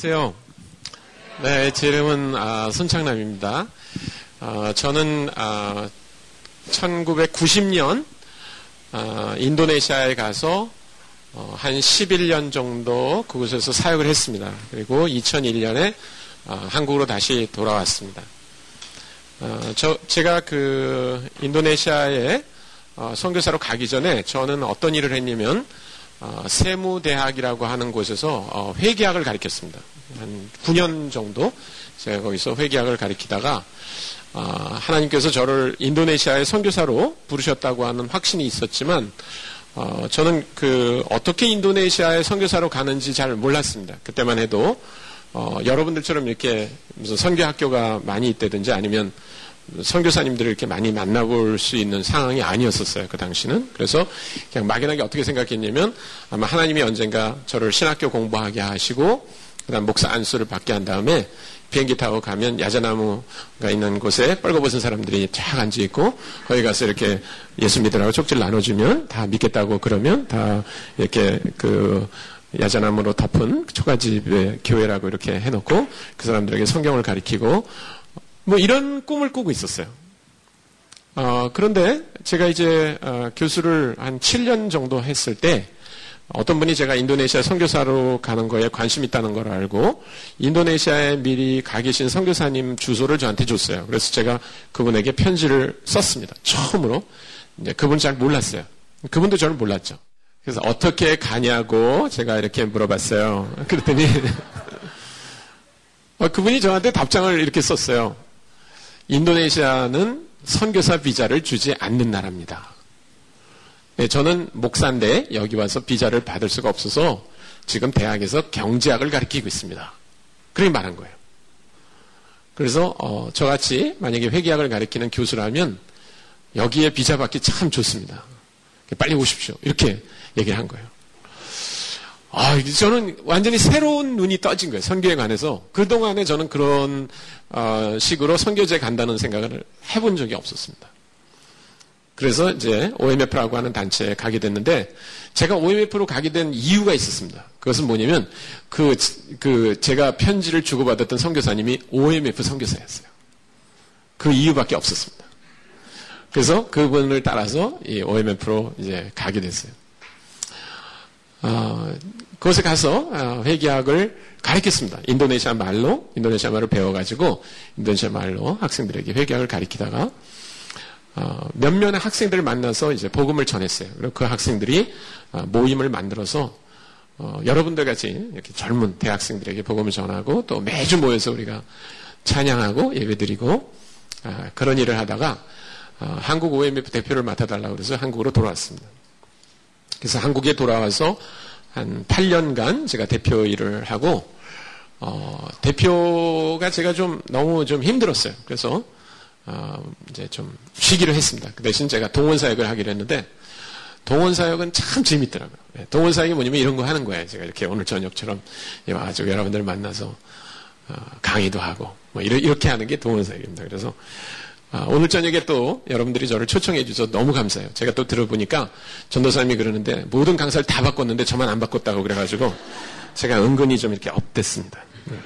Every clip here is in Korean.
안녕하세요. 네, 제 이름은 아, 손창남입니다. 아, 저는 아, 1990년 아, 인도네시아에 가서 어, 한 11년 정도 그곳에서 사역을 했습니다. 그리고 2001년에 아, 한국으로 다시 돌아왔습니다. 아, 저 제가 그 인도네시아에 어, 선교사로 가기 전에 저는 어떤 일을 했냐면 어, 세무대학이라고 하는 곳에서 어, 회계학을 가르쳤습니다. 한 9년 정도 제가 거기서 회계학을 가르치다가 어, 하나님께서 저를 인도네시아의 선교사로 부르셨다고 하는 확신이 있었지만 어, 저는 그 어떻게 인도네시아의 선교사로 가는지 잘 몰랐습니다. 그때만 해도 어, 여러분들처럼 이렇게 무슨 선교 학교가 많이 있다든지 아니면 선교사님들을 이렇게 많이 만나볼 수 있는 상황이 아니었었어요. 그 당시는. 그래서 그냥 막연하게 어떻게 생각했냐면 아마 하나님이 언젠가 저를 신학교 공부하게 하시고 그다음 목사 안수를 받게 한 다음에 비행기 타고 가면 야자나무가 있는 곳에 빨고벗은 사람들이 쫙 앉아 있고 거기 가서 이렇게 예수 믿으라고 쪽지를 나눠주면 다 믿겠다고 그러면 다 이렇게 그 야자나무로 덮은 초가집의 교회라고 이렇게 해놓고 그 사람들에게 성경을 가리키고 뭐 이런 꿈을 꾸고 있었어요. 어, 그런데 제가 이제 어, 교수를 한 7년 정도 했을 때 어떤 분이 제가 인도네시아 선교사로 가는 거에 관심 있다는 걸 알고 인도네시아에 미리 가 계신 선교사님 주소를 저한테 줬어요. 그래서 제가 그분에게 편지를 썼습니다. 처음으로. 이제 그분 잘 몰랐어요. 그분도 저를 몰랐죠. 그래서 어떻게 가냐고 제가 이렇게 물어봤어요. 그랬더니 어, 그분이 저한테 답장을 이렇게 썼어요. 인도네시아는 선교사 비자를 주지 않는 나라입니다. 네, 저는 목사인데 여기 와서 비자를 받을 수가 없어서 지금 대학에서 경제학을 가르치고 있습니다. 그렇게 말한 거예요. 그래서 어, 저같이 만약에 회계학을 가르치는 교수라면 여기에 비자 받기 참 좋습니다. 빨리 오십시오. 이렇게 얘기를 한 거예요. 아, 저는 완전히 새로운 눈이 떠진 거예요. 선교에 관해서. 그동안에 저는 그런 어, 식으로 선교제 간다는 생각을 해본 적이 없었습니다. 그래서 이제 OMF라고 하는 단체에 가게 됐는데 제가 OMF로 가게 된 이유가 있었습니다. 그것은 뭐냐면 그, 그 제가 편지를 주고받았던 선교사님이 OMF 선교사였어요. 그 이유밖에 없었습니다. 그래서 그분을 따라서 이 OMF로 이제 가게 됐어요. 어, 그곳에 가서 어, 회계학을 가르쳤습니다. 인도네시아 말로 인도네시아 말을 배워가지고 인도네시아 말로 학생들에게 회계학을 가르치다가 어, 몇몇의 학생들을 만나서 이제 복음을 전했어요. 그리고 그 학생들이 어, 모임을 만들어서 어, 여러분들 같이 이렇게 젊은 대학생들에게 복음을 전하고 또 매주 모여서 우리가 찬양하고 예배드리고 아, 그런 일을 하다가 어, 한국 OMF 대표를 맡아달라고 그래서 한국으로 돌아왔습니다. 그래서 한국에 돌아와서 한 8년간 제가 대표 일을 하고 어, 대표가 제가 좀 너무 좀 힘들었어요. 그래서 어, 이제 좀 쉬기로 했습니다. 그 대신 제가 동원 사역을 하기로 했는데 동원 사역은 참 재밌더라고요. 네, 동원 사역이 뭐냐면 이런 거 하는 거예요. 제가 이렇게 오늘 저녁처럼 와가지고 여러분들 만나서 어, 강의도 하고 뭐 이렇게 하는 게 동원 사역입니다. 그래서 아, 오늘 저녁에 또 여러분들이 저를 초청해 주셔서 너무 감사해요. 제가 또 들어보니까 전도사님이 그러는데 모든 강사를 다 바꿨는데 저만 안 바꿨다고 그래가지고 제가 은근히 좀 이렇게 업됐습니다. 네.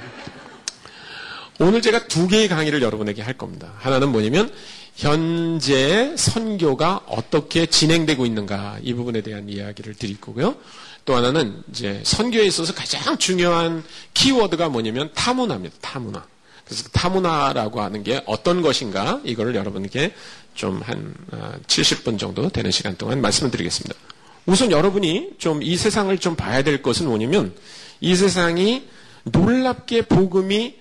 오늘 제가 두 개의 강의를 여러분에게 할 겁니다. 하나는 뭐냐면 현재 선교가 어떻게 진행되고 있는가 이 부분에 대한 이야기를 드릴 거고요. 또 하나는 이제 선교에 있어서 가장 중요한 키워드가 뭐냐면 타문화입니다. 타문화. 그래서 타문화라고 하는 게 어떤 것인가 이거를 여러분께 좀 한 70분 어, 정도 되는 시간 동안 말씀을 드리겠습니다. 우선 여러분이 좀 이 세상을 좀 봐야 될 것은 뭐냐면 이 세상이 놀랍게 복음이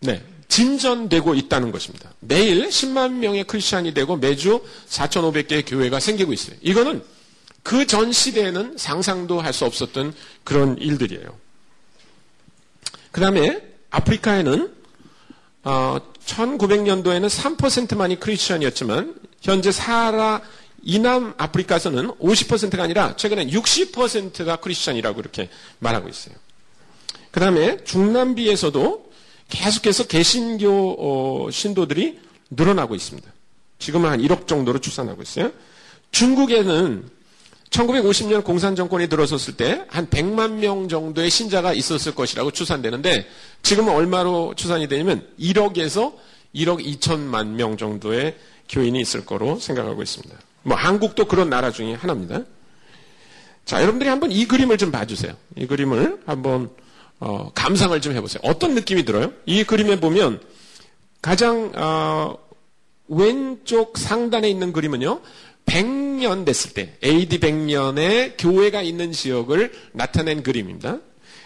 네, 진전되고 있다는 것입니다. 매일 10만 명의 크리스천이 되고 매주 4,500개의 교회가 생기고 있어요. 이거는 그 전 시대에는 상상도 할 수 없었던 그런 일들이에요. 그 다음에 아프리카에는 어, 1900년도에는 3%만이 크리스천이었지만 현재 사하라 이남 아프리카에서는 50%가 아니라 최근에 60%가 크리스천이라고 이렇게 말하고 있어요. 그 다음에 중남비에서도 계속해서 개신교 어, 신도들이 늘어나고 있습니다. 지금은 한 1억 정도로 추산하고 있어요. 중국에는 1950년 공산 정권이 들어섰을 때 한 100만 명 정도의 신자가 있었을 것이라고 추산되는데 지금은 얼마로 추산이 되냐면 1억에서 1억 2천만 명 정도의 교인이 있을 거로 생각하고 있습니다. 뭐 한국도 그런 나라 중에 하나입니다. 자, 여러분들이 한번 이 그림을 좀 봐주세요. 이 그림을 한번 어, 감상을 좀 해보세요. 어떤 느낌이 들어요? 이 그림에 보면 가장 어, 왼쪽 상단에 있는 그림은요. 100년 됐을 때 AD 100년에 교회가 있는 지역을 나타낸 그림입니다.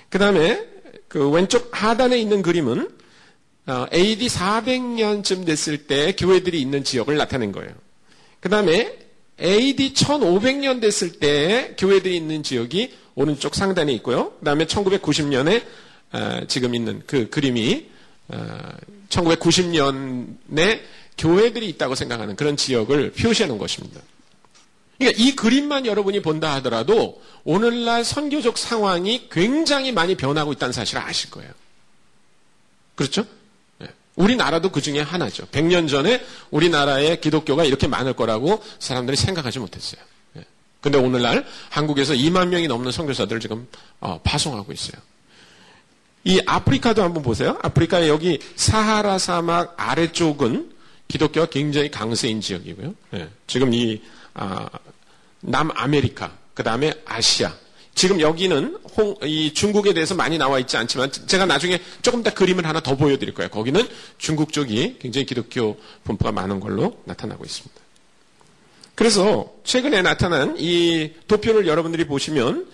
그 다음에 그 왼쪽 하단에 있는 그림은 어, AD 400년쯤 됐을 때 교회들이 있는 지역을 나타낸 거예요. 그 다음에 AD 1500년 됐을 때 교회들이 있는 지역이 오른쪽 상단에 있고요. 그 다음에 1990년에 어, 지금 있는 그 그림이 1990년에 어, 교회들이 있다고 생각하는 그런 지역을 표시해 놓은 것입니다. 그러니까 이 그림만 여러분이 본다 하더라도 오늘날 선교적 상황이 굉장히 많이 변하고 있다는 사실을 아실 거예요. 그렇죠? 네. 우리나라도 그 중에 하나죠. 100년 전에 우리나라에 기독교가 이렇게 많을 거라고 사람들이 생각하지 못했어요. 네. 근데 오늘날 한국에서 2만 명이 넘는 선교사들을 지금 어, 파송하고 있어요. 이 아프리카도 한번 보세요. 아프리카의 여기 사하라 사막 아래쪽은 기독교가 굉장히 강세인 지역이고요. 네. 지금 이 아, 남아메리카, 그 다음에 아시아. 지금 여기는 홍, 이 중국에 대해서 많이 나와 있지 않지만 제가 나중에 조금 더 그림을 하나 더 보여드릴 거예요. 거기는 중국 쪽이 굉장히 기독교 분포가 많은 걸로 나타나고 있습니다. 그래서 최근에 나타난 이 도표를 여러분들이 보시면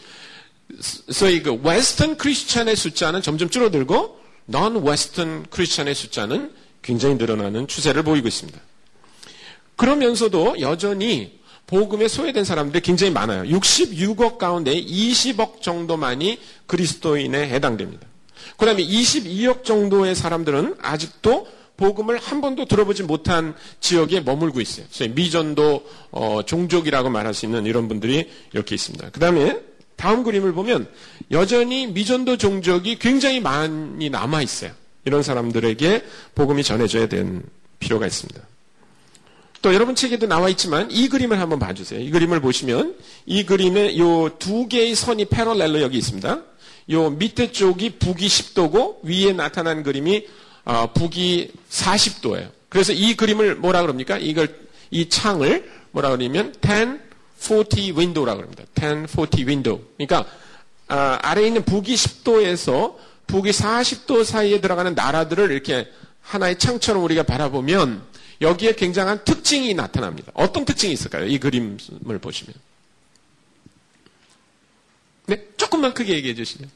소위 그 Western Christian의 숫자는 점점 줄어들고 non-Western Christian의 숫자는 굉장히 늘어나는 추세를 보이고 있습니다. 그러면서도 여전히 복음에 소외된 사람들이 굉장히 많아요. 66억 가운데 20억 정도만이 그리스도인에 해당됩니다. 그 다음에 22억 정도의 사람들은 아직도 복음을 한 번도 들어보지 못한 지역에 머물고 있어요. 미전도 어, 종족이라고 말할 수 있는 이런 분들이 이렇게 있습니다. 그 다음에 다음 그림을 보면 여전히 미전도 종족이 굉장히 많이 남아 있어요. 이런 사람들에게 복음이 전해져야 되는 필요가 있습니다. 또 여러분 책에도 나와 있지만 이 그림을 한번 봐주세요. 이 그림을 보시면 이 그림에 요 두 개의 선이 패럴렐로 여기 있습니다. 요 밑에 쪽이 북이 10도고 위에 나타난 그림이 어, 북이 40도예요. 그래서 이 그림을 뭐라 그럽니까? 이걸 이 창을 뭐라 그러냐면 1040 window라고 그럽니다. 1040 window. 그러니까 아, 아래에 있는 북이 10도에서 북이 40도 사이에 들어가는 나라들을 이렇게 하나의 창처럼 우리가 바라보면 여기에 굉장한 특징이 나타납니다. 어떤 특징이 있을까요? 이 그림을 보시면. 네, 조금만 크게 얘기해 주시죠.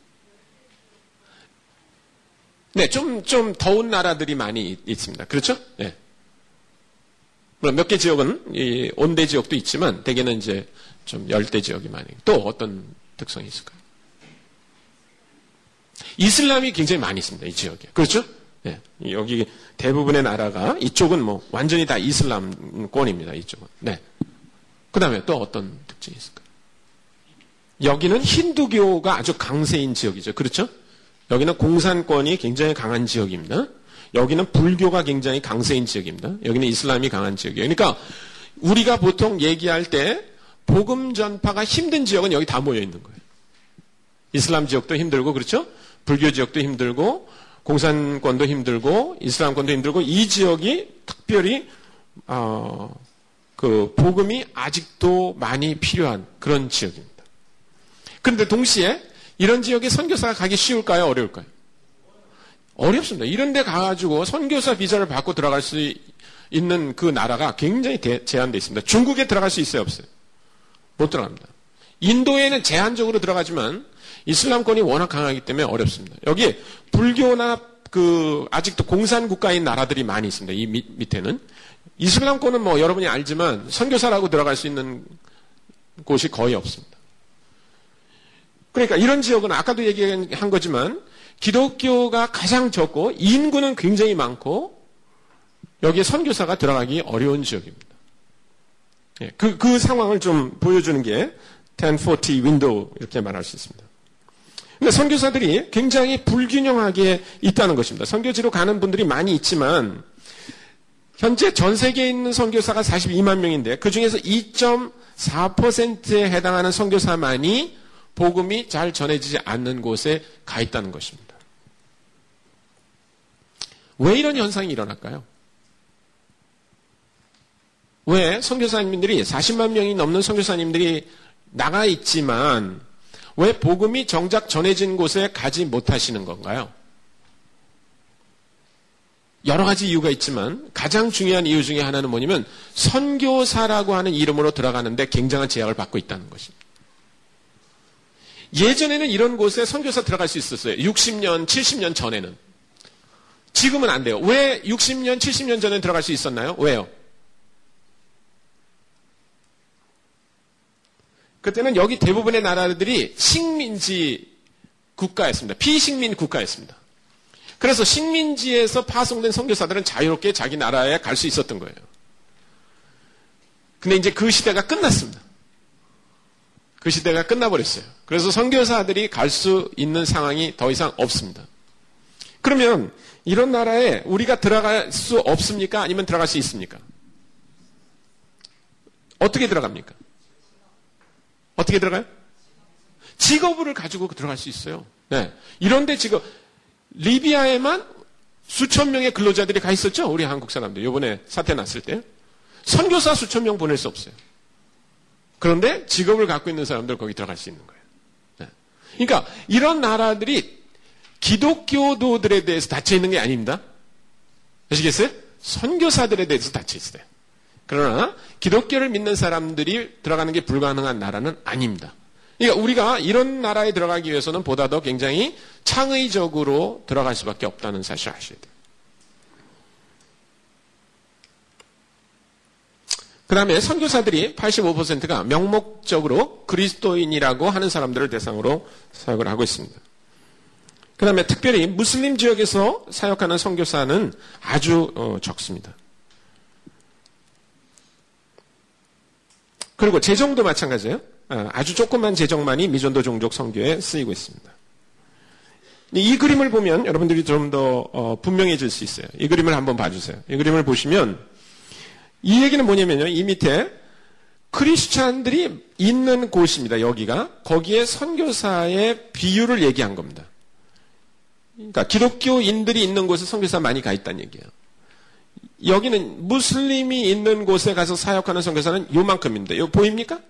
네, 좀, 좀 더운 나라들이 많이 있습니다. 그렇죠? 네. 물론 몇 개 지역은 온대 지역도 있지만 대개는 이제 좀 열대 지역이 많이. 또 어떤 특성이 있을까요? 이슬람이 굉장히 많이 있습니다. 이 지역에. 그렇죠? 네. 여기 대부분의 나라가 이쪽은 뭐 완전히 다 이슬람권입니다. 이쪽은. 네. 그 다음에 또 어떤 특징이 있을까요? 여기는 힌두교가 아주 강세인 지역이죠. 그렇죠? 여기는 공산권이 굉장히 강한 지역입니다. 여기는 불교가 굉장히 강세인 지역입니다. 여기는 이슬람이 강한 지역이에요. 그러니까 우리가 보통 얘기할 때 복음 전파가 힘든 지역은 여기 다 모여 있는 거예요. 이슬람 지역도 힘들고 그렇죠? 불교 지역도 힘들고 공산권도 힘들고 이슬람권도 힘들고 이 지역이 특별히 어, 그 복음이 아직도 많이 필요한 그런 지역입니다. 그런데 동시에 이런 지역에 선교사가 가기 쉬울까요? 어려울까요? 어렵습니다. 이런 데 가가지고 선교사 비자를 받고 들어갈 수 있는 그 나라가 굉장히 제한되어 있습니다. 중국에 들어갈 수 있어요? 없어요? 못 들어갑니다. 인도에는 제한적으로 들어가지만 이슬람권이 워낙 강하기 때문에 어렵습니다. 여기 불교나 그 아직도 공산 국가인 나라들이 많이 있습니다. 이 밑, 밑에는 이슬람권은 뭐 여러분이 알지만 선교사라고 들어갈 수 있는 곳이 거의 없습니다. 그러니까 이런 지역은 아까도 얘기한 거지만 기독교가 가장 적고 인구는 굉장히 많고 여기에 선교사가 들어가기 어려운 지역입니다. 예, 그, 그 상황을 좀 보여주는 게 1040 윈도우 이렇게 말할 수 있습니다. 근데 선교사들이 굉장히 불균형하게 있다는 것입니다. 선교지로 가는 분들이 많이 있지만 현재 전 세계에 있는 선교사가 42만 명인데 그 중에서 2.4%에 해당하는 선교사만이 복음이 잘 전해지지 않는 곳에 가 있다는 것입니다. 왜 이런 현상이 일어날까요? 왜 선교사님들이 40만 명이 넘는 선교사님들이 나가 있지만 왜 복음이 정작 전해진 곳에 가지 못하시는 건가요? 여러 가지 이유가 있지만 가장 중요한 이유 중에 하나는 뭐냐면 선교사라고 하는 이름으로 들어가는데 굉장한 제약을 받고 있다는 것입니다. 예전에는 이런 곳에 선교사 들어갈 수 있었어요. 60년, 70년 전에는. 지금은 안 돼요. 왜 60년, 70년 전에 들어갈 수 있었나요? 왜요? 그때는 여기 대부분의 나라들이 식민지 국가였습니다. 비식민 국가였습니다. 그래서 식민지에서 파송된 선교사들은 자유롭게 자기 나라에 갈 수 있었던 거예요. 근데 이제 그 시대가 끝났습니다. 그 시대가 끝나버렸어요. 그래서 선교사들이 갈 수 있는 상황이 더 이상 없습니다. 그러면 이런 나라에 우리가 들어갈 수 없습니까? 아니면 들어갈 수 있습니까? 어떻게 들어갑니까? 어떻게 들어가요? 직업을 가지고 들어갈 수 있어요. 네. 이런데 지금 리비아에만 수천 명의 근로자들이 가 있었죠. 우리 한국 사람들. 요번에 사태 났을 때. 선교사 수천 명 보낼 수 없어요. 그런데 직업을 갖고 있는 사람들 거기 들어갈 수 있는 거예요. 네. 그러니까 이런 나라들이 기독교도들에 대해서 닫혀 있는 게 아닙니다. 아시겠어요? 선교사들에 대해서 닫혀 있어요. 그러나 기독교를 믿는 사람들이 들어가는 게 불가능한 나라는 아닙니다. 그러니까 우리가 이런 나라에 들어가기 위해서는 보다 더 굉장히 창의적으로 들어갈 수밖에 없다는 사실을 아셔야 돼요. 그 다음에 선교사들이 85%가 명목적으로 그리스도인이라고 하는 사람들을 대상으로 사역을 하고 있습니다. 그 다음에 특별히 무슬림 지역에서 사역하는 선교사는 아주 어, 적습니다. 그리고 재정도 마찬가지예요. 아, 아주 조그만 재정만이 미전도 종족 선교에 쓰이고 있습니다. 이 그림을 보면 여러분들이 좀더 어, 분명해질 수 있어요. 이 그림을 한번 봐주세요. 이 그림을 보시면 이 얘기는 뭐냐면요. 이 밑에 크리스찬들이 있는 곳입니다. 여기가 거기에 선교사의 비율을 얘기한 겁니다. 그러니까 기독교인들이 있는 곳에 선교사 많이 가 있다는 얘기예요. 여기는 무슬림이 있는 곳에 가서 사역하는 선교사는 요만큼입니다. 여기 보입니까?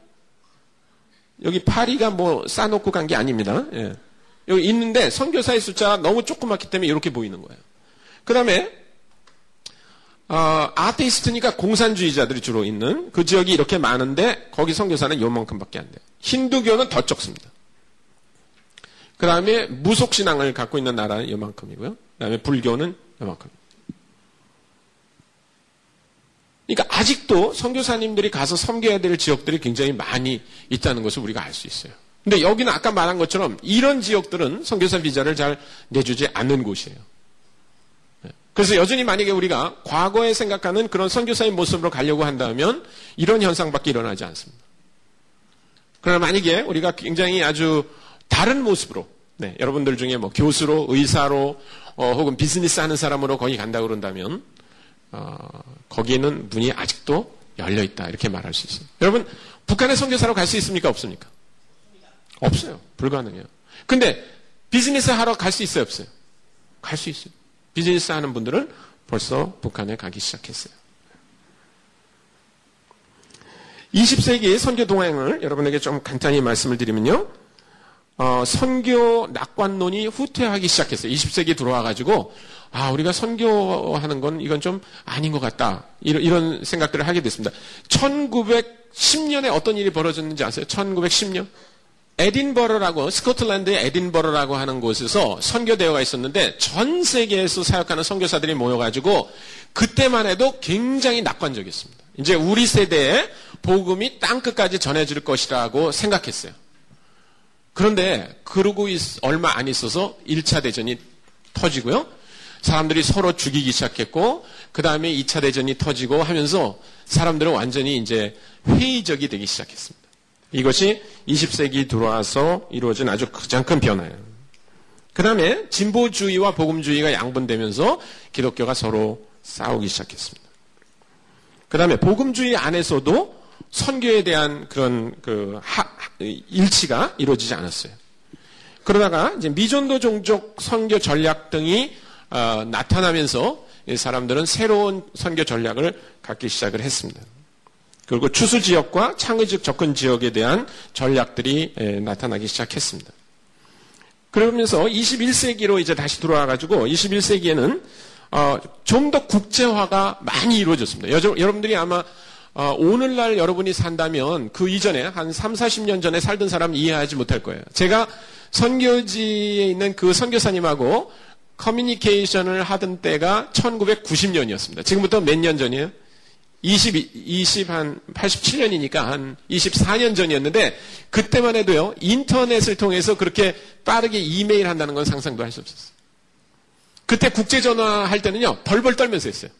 여기 파리가 뭐 싸놓고 간 게 아닙니다. 예. 여기 있는데 선교사의 숫자가 너무 조그맣기 때문에 이렇게 보이는 거예요. 그 다음에 어, 아테이스트니까 공산주의자들이 주로 있는 그 지역이 이렇게 많은데 거기 선교사는 요만큼밖에 안 돼요. 힌두교는 더 적습니다. 그 다음에 무속신앙을 갖고 있는 나라는 요만큼이고요. 그 다음에 불교는 요만큼. 그러니까 아직도 선교사님들이 가서 섬겨야 될 지역들이 굉장히 많이 있다는 것을 우리가 알 수 있어요. 근데 여기는 아까 말한 것처럼 이런 지역들은 선교사 비자를 잘 내주지 않는 곳이에요. 네. 그래서 여전히 만약에 우리가 과거에 생각하는 그런 선교사의 모습으로 가려고 한다면 이런 현상밖에 일어나지 않습니다. 그러나 만약에 우리가 굉장히 아주 다른 모습으로 네, 여러분들 중에 뭐 교수로 의사로 어, 혹은 비즈니스 하는 사람으로 거기 간다 그런다면 어, 거기에는 문이 아직도 열려 있다 이렇게 말할 수 있어요. 여러분 북한의 선교사로 갈 수 있습니까 없습니까? 없어요. 불가능해요. 근데 비즈니스 하러 갈 수 있어요 없어요? 갈 수 있어요. 비즈니스 하는 분들은 벌써 북한에 가기 시작했어요. 20세기 선교 동행을 여러분에게 좀 간단히 말씀을 드리면요. 어, 선교 낙관론이 후퇴하기 시작했어요. 20세기 들어와 가지고 아, 우리가 선교하는 건 이건 좀 아닌 것 같다. 이런, 이런 생각들을 하게 됐습니다. 1910년에 어떤 일이 벌어졌는지 아세요? 1910년? 에딘버러라고, 스코틀랜드의 에딘버러라고 하는 곳에서 선교 대회가 있었는데 전 세계에서 사역하는 선교사들이 모여가지고 그때만 해도 굉장히 낙관적이었습니다. 이제 우리 세대에 복음이 땅 끝까지 전해질 것이라고 생각했어요. 그런데 그러고 얼마 안 있어서 1차 대전이 터지고요. 사람들이 서로 죽이기 시작했고 그 다음에 2차 대전이 터지고 하면서 사람들은 완전히 이제 회의적이 되기 시작했습니다. 이것이 20세기 들어와서 이루어진 아주 가장 큰 변화예요. 그 다음에 진보주의와 복음주의가 양분되면서 기독교가 서로 싸우기 시작했습니다. 그 다음에 복음주의 안에서도 선교에 대한 그런 그 하, 일치가 이루어지지 않았어요. 그러다가 이제 미전도 종족 선교 전략 등이 어, 나타나면서 사람들은 새로운 선교 전략을 갖기 시작을 했습니다. 그리고 추수 지역과 창의적 접근 지역에 대한 전략들이 에, 나타나기 시작했습니다. 그러면서 21세기로 이제 다시 돌아와가지고 21세기에는 어, 좀 더 국제화가 많이 이루어졌습니다. 여 러분들이 아마 어, 오늘날 여러분이 산다면 그 이전에 한 3, 40년 전에 살던 사람 이해하지 못할 거예요. 제가 선교지에 있는 그 선교사님하고 커뮤니케이션을 하던 때가 1990년이었습니다. 지금부터 몇 년 전이에요? 20, 20, 한 87년이니까 한 24년 전이었는데, 그때만 해도요, 인터넷을 통해서 그렇게 빠르게 이메일 한다는 건 상상도 할 수 없었어요. 그때 국제전화 할 때는요, 벌벌 떨면서 했어요.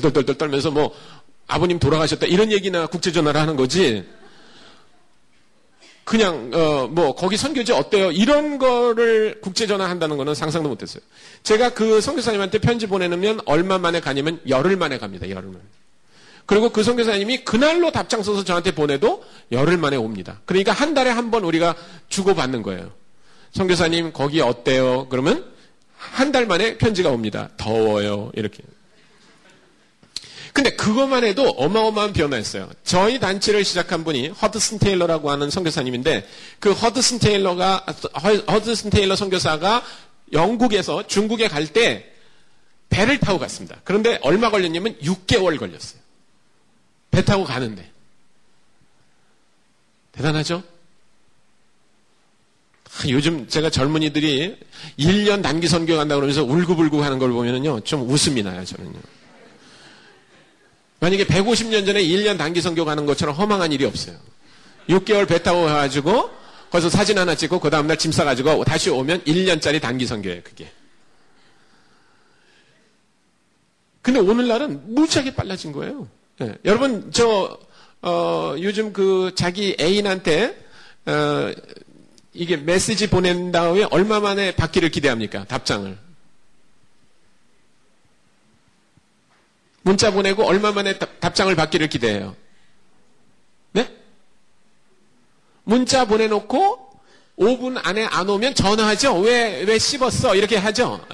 덜덜덜덜 떨면서 뭐 아버님 돌아가셨다 이런 얘기나 국제전화를 하는 거지. 그냥 어 뭐 거기 선교지 어때요? 이런 거를 국제 전화 한다는 거는 상상도 못했어요. 제가 그 선교사님한테 편지 보내면 얼마 만에 가냐면 열흘 만에 갑니다. 열흘 만에. 그리고 그 선교사님이 그날로 답장 써서 저한테 보내도 열흘 만에 옵니다. 그러니까 한 달에 한 번 우리가 주고받는 거예요. 선교사님 거기 어때요? 그러면 한 달 만에 편지가 옵니다. 더워요. 이렇게. 근데 그것만 해도 어마어마한 변화였어요. 저희 단체를 시작한 분이 허드슨 테일러라고 하는 선교사님인데 그 허드슨 테일러가 허드슨 테일러 선교사가 영국에서 중국에 갈 때 배를 타고 갔습니다. 그런데 얼마 걸렸냐면 6개월 걸렸어요. 배 타고 가는데. 대단하죠? 요즘 제가 젊은이들이 1년 단기 선교 간다 그러면서 울고불고 하는 걸 보면은요, 좀 웃음이 나요, 저는요. 만약에 150년 전에 1년 단기 선교 가는 것처럼 허망한 일이 없어요. 6개월 배 타고 가가지고 거기서 사진 하나 찍고 그 다음날 짐 싸가지고 다시 오면 1년짜리 단기 선교예요, 그게. 근데 오늘날은 무지하게 빨라진 거예요. 네. 여러분, 저, 어, 요즘 그 자기 애인한테, 어, 이게 메시지 보낸 다음에 얼마 만에 받기를 기대합니까? 답장을. 문자 보내고 얼마 만에 답장을 받기를 기대해요. 네? 문자 보내놓고 5분 안에 안 오면 전화하죠. 왜, 왜 씹었어? 이렇게 하죠.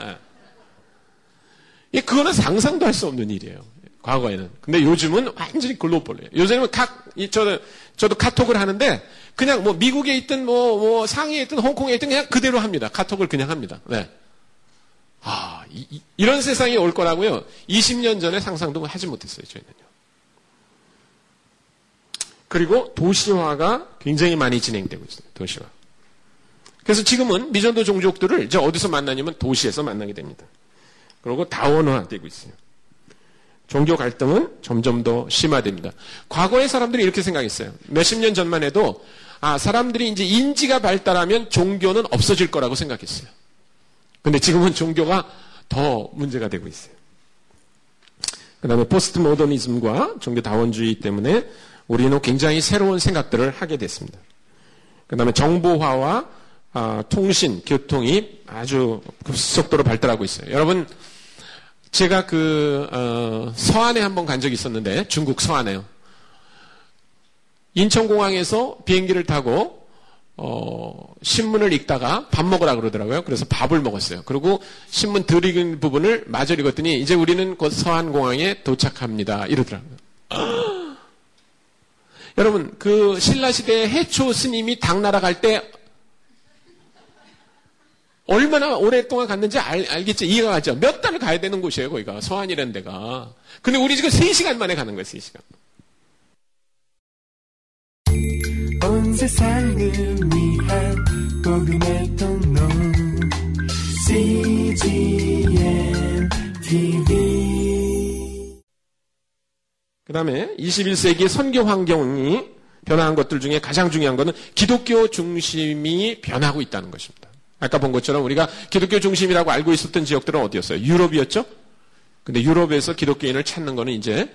예. 그거는 상상도 할 수 없는 일이에요. 과거에는. 근데 요즘은 완전히 글로벌이에요. 요즘은 각, 저도, 저도 카톡을 하는데 그냥 뭐 미국에 있든 뭐, 뭐 상해에 있든 홍콩에 있든 그냥 그대로 합니다. 카톡을 그냥 합니다. 네. 아, 이, 런 세상이 올 거라고요. 20년 전에 상상도 하지 못했어요, 저희는요. 그리고 도시화가 굉장히 많이 진행되고 있어요, 도시화. 그래서 지금은 미전도 종족들을 이제 어디서 만나냐면 도시에서 만나게 됩니다. 그리고 다원화되고 있어요. 종교 갈등은 점점 더 심화됩니다. 과거의 사람들이 이렇게 생각했어요. 몇십 년 전만 해도 아, 사람들이 이제 인지가 발달하면 종교는 없어질 거라고 생각했어요. 근데 지금은 종교가 더 문제가 되고 있어요. 그 다음에 포스트 모더니즘과 종교 다원주의 때문에 우리는 굉장히 새로운 생각들을 하게 됐습니다. 그 다음에 정보화와 아, 통신, 교통이 아주 급속도로 발달하고 있어요. 여러분, 제가 그 어, 서안에 한번 간 적이 있었는데 중국 서안에요. 인천공항에서 비행기를 타고 어, 신문을 읽다가 밥 먹으라 그러더라고요. 그래서 밥을 먹었어요. 그리고 신문 드리는 부분을 마저 읽었더니 이제 우리는 곧 서한공항에 도착합니다. 이러더라고요. 여러분, 그 신라시대 해초 스님이 당나라 갈 때 얼마나 오랫동안 갔는지 알, 알겠죠? 이해가 가죠? 몇 달을 가야 되는 곳이에요, 거기가. 서한이라는 데가. 근데 우리 지금 3시간 만에 가는 거예요, 3시간. 그 다음에 21세기 선교 환경이 변화한 것들 중에 가장 중요한 것은 기독교 중심이 변하고 있다는 것입니다. 아까 본 것처럼 우리가 기독교 중심이라고 알고 있었던 지역들은 어디였어요? 유럽이었죠? 근데 유럽에서 기독교인을 찾는 것은 이제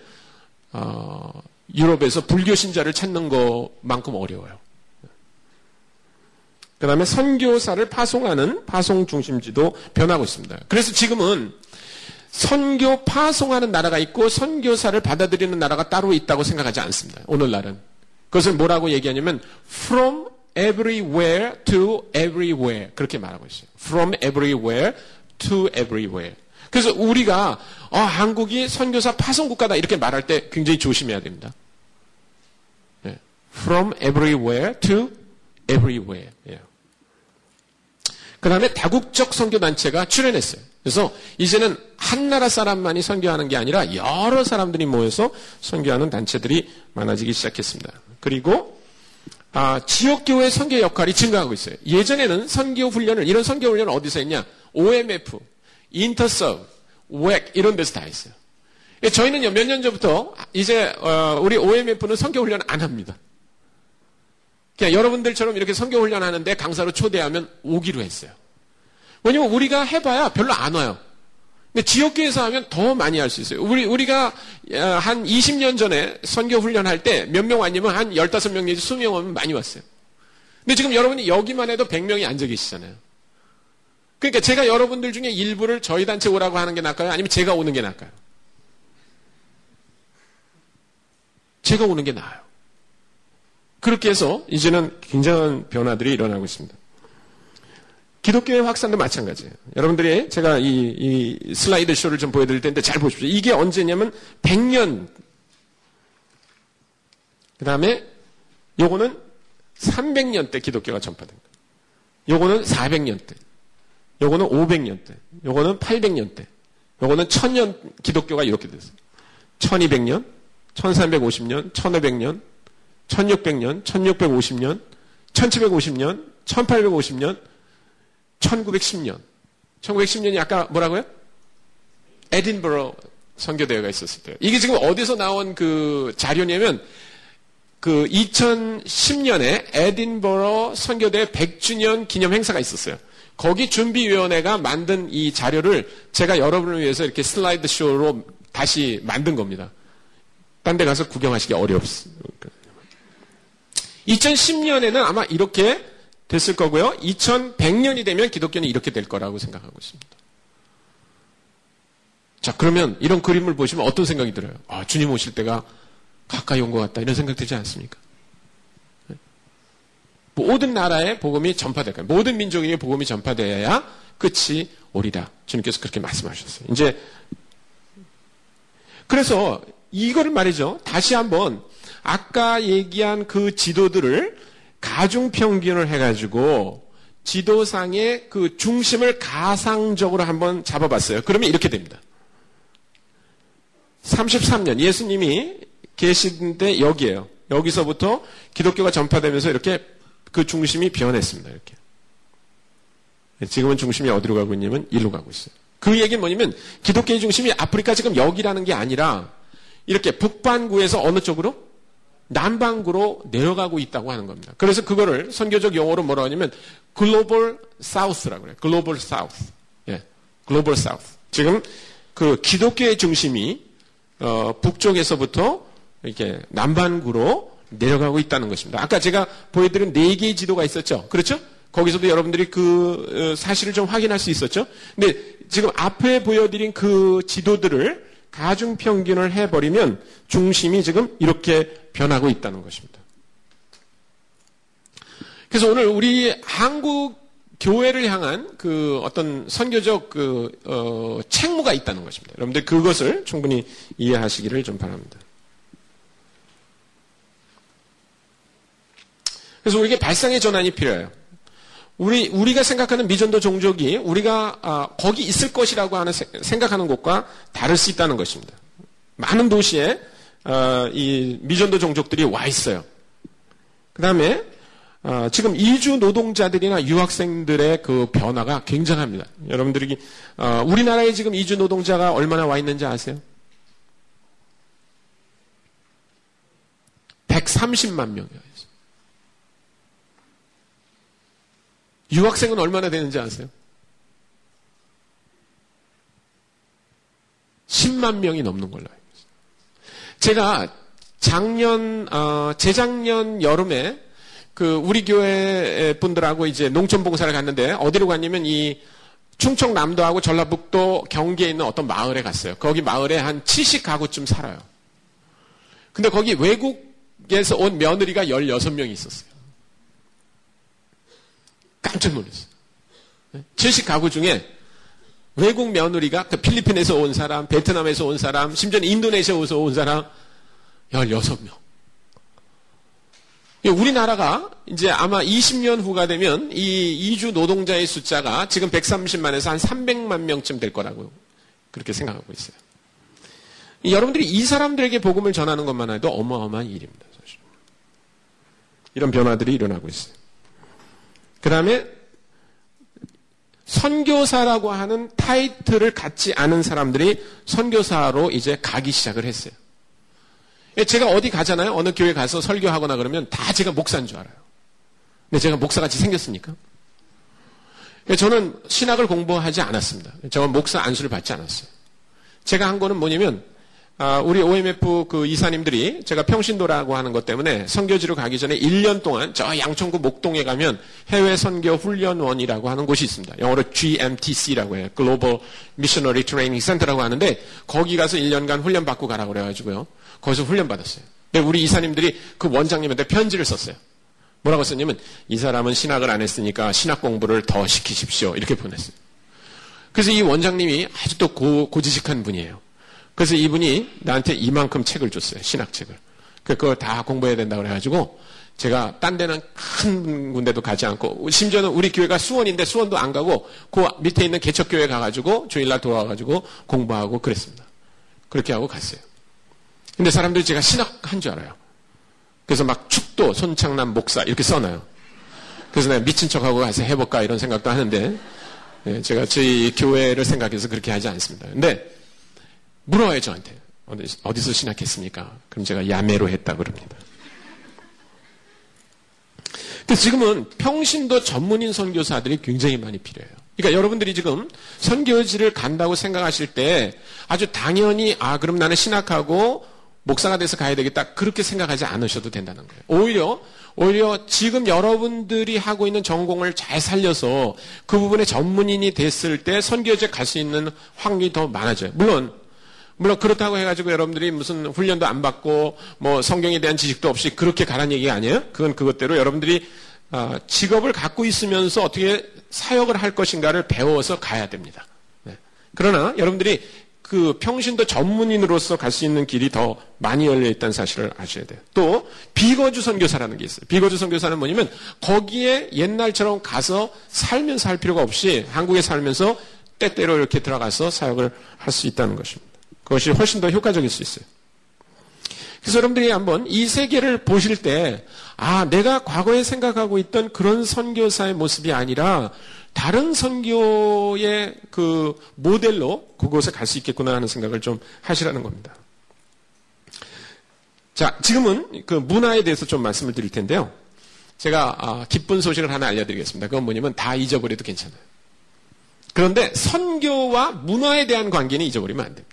어, 유럽에서 불교 신자를 찾는 것만큼 어려워요. 그 다음에 선교사를 파송하는 파송 중심지도 변하고 있습니다. 그래서 지금은 선교 파송하는 나라가 있고 선교사를 받아들이는 나라가 따로 있다고 생각하지 않습니다. 오늘날은. 그것을 뭐라고 얘기하냐면 from everywhere to everywhere 그렇게 말하고 있어요. from everywhere to everywhere. 그래서 우리가 어, 한국이 선교사 파송 국가다 이렇게 말할 때 굉장히 조심해야 됩니다. 네. from everywhere to everywhere. 예. 그 다음에 다국적 선교 단체가 출연했어요. 그래서 이제는 한 나라 사람만이 선교하는 게 아니라 여러 사람들이 모여서 선교하는 단체들이 많아지기 시작했습니다. 그리고 아, 지역교회 선교 역할이 증가하고 있어요. 예전에는 선교 훈련을 이런 선교 훈련을 어디서 했냐? OMF, 인터서브, 웩 이런 데서 다 했어요. 예, 저희는요 몇 년 전부터 이제 어, 우리 OMF는 선교 훈련 안 합니다. 그냥 여러분들처럼 이렇게 선교 훈련 하는데 강사로 초대하면 오기로 했어요. 왜냐면 우리가 해봐야 별로 안 와요. 근데 지역교회에서 하면 더 많이 할 수 있어요. 우리, 우리가 어, 한 20년 전에 선교 훈련 할 때 몇 명 왔냐면 한 15명 내지 20명 오면 많이 왔어요. 근데 지금 여러분이 여기만 해도 100명이 앉아 계시잖아요. 그러니까 제가 여러분들 중에 일부를 저희 단체 오라고 하는 게 나을까요? 아니면 제가 오는 게 나을까요? 제가 오는 게 나아요. 그렇게 해서 이제는 굉장한 변화들이 일어나고 있습니다. 기독교의 확산도 마찬가지예요. 여러분들이 제가 이, 이 슬라이드 쇼를 좀 보여드릴 텐데 잘 보십시오. 이게 언제냐면 100년. 그 다음에 요거는 300년 때 기독교가 전파된 거예요. 요거는 400년 때. 요거는 500년 때. 요거는 800년 때. 요거는 1000년 기독교가 이렇게 됐어요. 1200년, 1350년, 1500년, 1600년, 1650년, 1750년, 1850년, 1910년. 1910년이 아까 뭐라고요? 에딘버러 선교대회가 있었을 때요. 이게 지금 어디서 나온 그 자료냐면 그 2010년에 에딘버러 선교대 100주년 기념 행사가 있었어요. 거기 준비위원회가 만든 이 자료를 제가 여러분을 위해서 이렇게 슬라이드 쇼로 다시 만든 겁니다. 딴 데 가서 구경하시기 어렵습니다. 2010년에는 아마 이렇게 됐을 거고요. 2100년이 되면 기독교는 이렇게 될 거라고 생각하고 있습니다. 자, 그러면 이런 그림을 보시면 어떤 생각이 들어요? 아, 주님 오실 때가 가까이 온 것 같다. 이런 생각 들지 않습니까? 모든 나라에 복음이 전파될 거예요. 모든 민족에게 복음이 전파되어야 끝이 오리다. 주님께서 그렇게 말씀하셨어요. 이제 그래서 이거를 말이죠. 다시 한번 아까 얘기한 그 지도들을 가중 평균을 해가지고 지도상의 그 중심을 가상적으로 한번 잡아봤어요. 그러면 이렇게 됩니다. 33년 예수님이 계신 데 여기에요. 여기서부터 기독교가 전파되면서 이렇게 그 중심이 변했습니다. 이렇게. 지금은 중심이 어디로 가고 있냐면 일로 가고 있어요. 그 얘기는 뭐냐면 기독교의 중심이 아프리카 지금 여기라는 게 아니라 이렇게 북반구에서 어느 쪽으로? 남반구로 내려가고 있다고 하는 겁니다. 그래서 그거를 선교적 용어로 뭐라고 하냐면 글로벌 사우스라고 그래요. 글로벌 사우스. 예. 글로벌 사우스. 지금 그 기독교의 중심이 어, 북쪽에서부터 이렇게 남반구로 내려가고 있다는 것입니다. 아까 제가 보여드린 네 개의 지도가 있었죠. 그렇죠? 거기서도 여러분들이 그 어, 사실을 좀 확인할 수 있었죠. 근데 지금 앞에 보여드린 그 지도들을 가중 평균을 해버리면 중심이 지금 이렇게 변하고 있다는 것입니다. 그래서 오늘 우리 한국 교회를 향한 그 어떤 선교적 그, 어, 책무가 있다는 것입니다. 여러분들 그것을 충분히 이해하시기를 좀 바랍니다. 그래서 우리에게 발상의 전환이 필요해요. 우리, 우리가 생각하는 미전도 종족이 우리가 아, 거기 있을 것이라고 하는 생각하는 곳과 다를 수 있다는 것입니다. 많은 도시에 어, 이 미전도 종족들이 와 있어요. 그 다음에 어, 지금 이주 노동자들이나 유학생들의 그 변화가 굉장합니다. 여러분들이 어, 우리나라에 지금 이주 노동자가 얼마나 와 있는지 아세요? 130만 명이에요. 유학생은 얼마나 되는지 아세요? 10만 명이 넘는 걸로 알고 있어요. 제가 작년, 어, 재작년 여름에 그 우리 교회 분들하고 이제 농촌 봉사를 갔는데 어디로 갔냐면 이 충청남도하고 전라북도 경기에 있는 어떤 마을에 갔어요. 거기 마을에 한 70가구쯤 살아요. 근데 거기 외국에서 온 며느리가 16명이 있었어요. 깜짝 놀랐어요. 70 가구 중에 외국 며느리가 그 필리핀에서 온 사람, 베트남에서 온 사람, 심지어 인도네시아에서 온 사람 16명. 우리나라가 이제 아마 20년 후가 되면 이 이주 노동자의 숫자가 지금 130만에서 한 300만 명쯤 될 거라고 그렇게 생각하고 있어요. 여러분들이 이 사람들에게 복음을 전하는 것만 해도 어마어마한 일입니다. 사실. 이런 변화들이 일어나고 있어요. 그 다음에 선교사라고 하는 타이틀을 갖지 않은 사람들이 선교사로 이제 가기 시작을 했어요. 제가 어디 가잖아요. 어느 교회 가서 설교하거나 그러면 다 제가 목사인 줄 알아요. 근데 제가 목사같이 생겼습니까? 저는 신학을 공부하지 않았습니다. 저는 목사 안수를 받지 않았어요. 제가 한 거는 뭐냐면 아, 우리 OMF 그 이사님들이 제가 평신도라고 하는 것 때문에 선교지로 가기 전에 1년 동안 저 양천구 목동에 가면 해외 선교 훈련원이라고 하는 곳이 있습니다. 영어로 GMTC라고 해요. Global Missionary Training Center라고 하는데 거기 가서 1년간 훈련 받고 가라고 그래가지고요. 거기서 훈련 받았어요. 근데 우리 이사님들이 그 원장님한테 편지를 썼어요. 뭐라고 썼냐면 이 사람은 신학을 안 했으니까 신학 공부를 더 시키십시오. 이렇게 보냈어요. 그래서 이 원장님이 아주 또 고, 고지식한 분이에요. 그래서 이분이 나한테 이만큼 책을 줬어요. 신학책을. 그걸 다 공부해야 된다고 그래가지고 제가 딴 데는 큰 군데도 가지 않고 심지어는 우리 교회가 수원인데 수원도 안 가고 그 밑에 있는 개척교회 가가지고 주일날 돌아와가지고 공부하고 그랬습니다. 그렇게 하고 갔어요. 근데 사람들이 제가 신학한 줄 알아요. 그래서 막 축도 손창남 목사 이렇게 써놔요. 그래서 내가 미친 척하고 가서 해볼까 이런 생각도 하는데 예, 제가 저희 교회를 생각해서 그렇게 하지 않습니다. 근데 물어와요, 저한테. 어디서 신학했습니까? 그럼 제가 야매로 했다 그럽니다. 그래서 지금은 평신도 전문인 선교사들이 굉장히 많이 필요해요. 그러니까 여러분들이 지금 선교지를 간다고 생각하실 때 아주 당연히 아 그럼 나는 신학하고 목사가 돼서 가야 되겠다 그렇게 생각하지 않으셔도 된다는 거예요. 오히려 오히려 지금 여러분들이 하고 있는 전공을 잘 살려서 그 부분에 전문인이 됐을 때 선교지에 갈 수 있는 확률이 더 많아져요. 물론 물론 그렇다고 해가지고 여러분들이 무슨 훈련도 안 받고 뭐 성경에 대한 지식도 없이 그렇게 가라는 얘기가 아니에요. 그건 그것대로 여러분들이 아, 직업을 갖고 있으면서 어떻게 사역을 할 것인가를 배워서 가야 됩니다. 네. 그러나 여러분들이 그 평신도 전문인으로서 갈 수 있는 길이 더 많이 열려 있다는 사실을 아셔야 돼요. 또 비거주 선교사라는 게 있어요. 비거주 선교사는 뭐냐면 거기에 옛날처럼 가서 살면서 할 필요가 없이 한국에 살면서 때때로 이렇게 들어가서 사역을 할 수 있다는 것입니다. 그것이 훨씬 더 효과적일 수 있어요. 그래서 여러분들이 한번 이 세계를 보실 때, 아, 내가 과거에 생각하고 있던 그런 선교사의 모습이 아니라 다른 선교의 그 모델로 그곳에 갈 수 있겠구나 하는 생각을 좀 하시라는 겁니다. 자, 지금은 그 문화에 대해서 좀 말씀을 드릴 텐데요. 제가 아, 기쁜 소식을 하나 알려드리겠습니다. 그건 뭐냐면 다 잊어버려도 괜찮아요. 그런데 선교와 문화에 대한 관계는 잊어버리면 안 됩니다.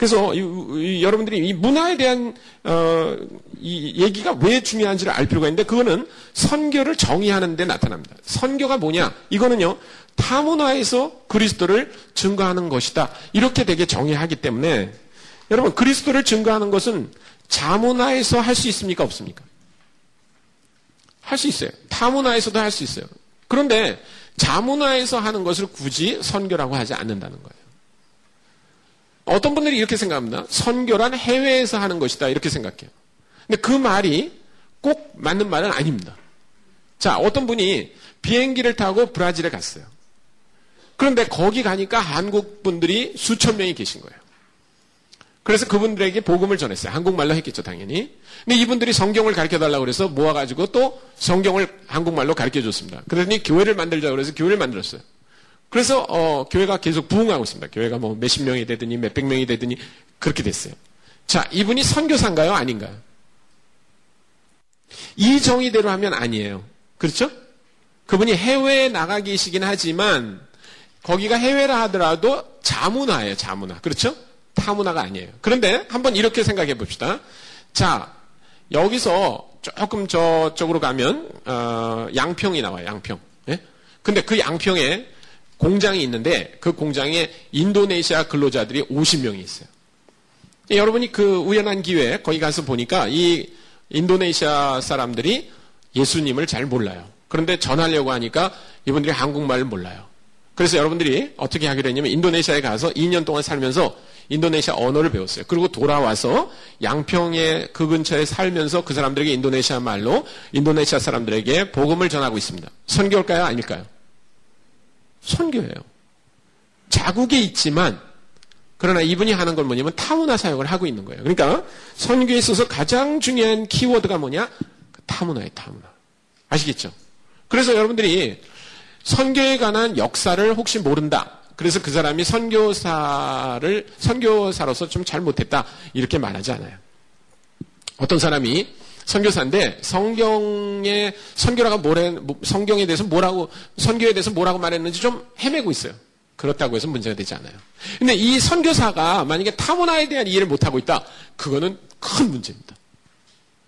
그래서 이, 이, 여러분들이 이 문화에 대한 어, 이 얘기가 왜 중요한지를 알 필요가 있는데 그거는 선교를 정의하는 데 나타납니다. 선교가 뭐냐? 이거는요. 타문화에서 그리스도를 증거하는 것이다. 이렇게 되게 정의하기 때문에 여러분 그리스도를 증거하는 것은 자문화에서 할 수 있습니까? 없습니까? 할 수 있어요. 타문화에서도 할 수 있어요. 그런데 자문화에서 하는 것을 굳이 선교라고 하지 않는다는 거예요. 어떤 분들이 이렇게 생각합니다. 선교란 해외에서 하는 것이다. 이렇게 생각해요. 근데 그 말이 꼭 맞는 말은 아닙니다. 자, 어떤 분이 비행기를 타고 브라질에 갔어요. 그런데 거기 가니까 한국 분들이 수천 명이 계신 거예요. 그래서 그분들에게 복음을 전했어요. 한국말로 했겠죠, 당연히. 근데 이분들이 성경을 가르쳐 달라고 그래서 모아가지고 또 성경을 한국말로 가르쳐 줬습니다. 그러더니 교회를 만들자고 그래서 교회를 만들었어요. 그래서 어, 교회가 계속 부흥하고 있습니다. 교회가 뭐 몇십 명이 되더니 몇백 명이 되더니 그렇게 됐어요. 자, 이분이 선교사인가요? 아닌가요? 이 정의대로 하면 아니에요. 그렇죠? 그분이 해외에 나가 계시긴 하지만 거기가 해외라 하더라도 자문화예요, 자문화. 그렇죠? 타문화가 아니에요. 그런데 한번 이렇게 생각해 봅시다. 자, 여기서 조금 저쪽으로 가면 어, 양평이 나와요, 양평. 예? 근데 그 양평에 공장이 있는데 그 공장에 인도네시아 근로자들이 50명이 있어요. 여러분이 그 우연한 기회에 거기 가서 보니까 이 인도네시아 사람들이 예수님을 잘 몰라요. 그런데 전하려고 하니까 이분들이 한국말을 몰라요. 그래서 여러분들이 어떻게 하기로 했냐면 인도네시아에 가서 2년 동안 살면서 인도네시아 언어를 배웠어요. 그리고 돌아와서 양평에 그 근처에 살면서 그 사람들에게 인도네시아 말로 인도네시아 사람들에게 복음을 전하고 있습니다. 선교일까요? 아닐까요? 선교예요. 자국에 있지만 그러나 이분이 하는 건 뭐냐면 타문화 사역을 하고 있는 거예요. 그러니까 선교에 있어서 가장 중요한 키워드가 뭐냐? 타문화예요, 타문화. 아시겠죠? 그래서 여러분들이 선교에 관한 역사를 혹시 모른다. 그래서 그 사람이 선교사를 선교사로서 좀 잘 못했다 이렇게 말하지 않아요. 어떤 사람이 선교사인데 성경에 선교라가 뭐래 성경에 대해서 뭐라고 선교에 대해서 뭐라고 말했는지 좀 헤매고 있어요. 그렇다고 해서 문제가 되지 않아요. 근데 이 선교사가 만약에 타문화에 대한 이해를 못 하고 있다. 그거는 큰 문제입니다.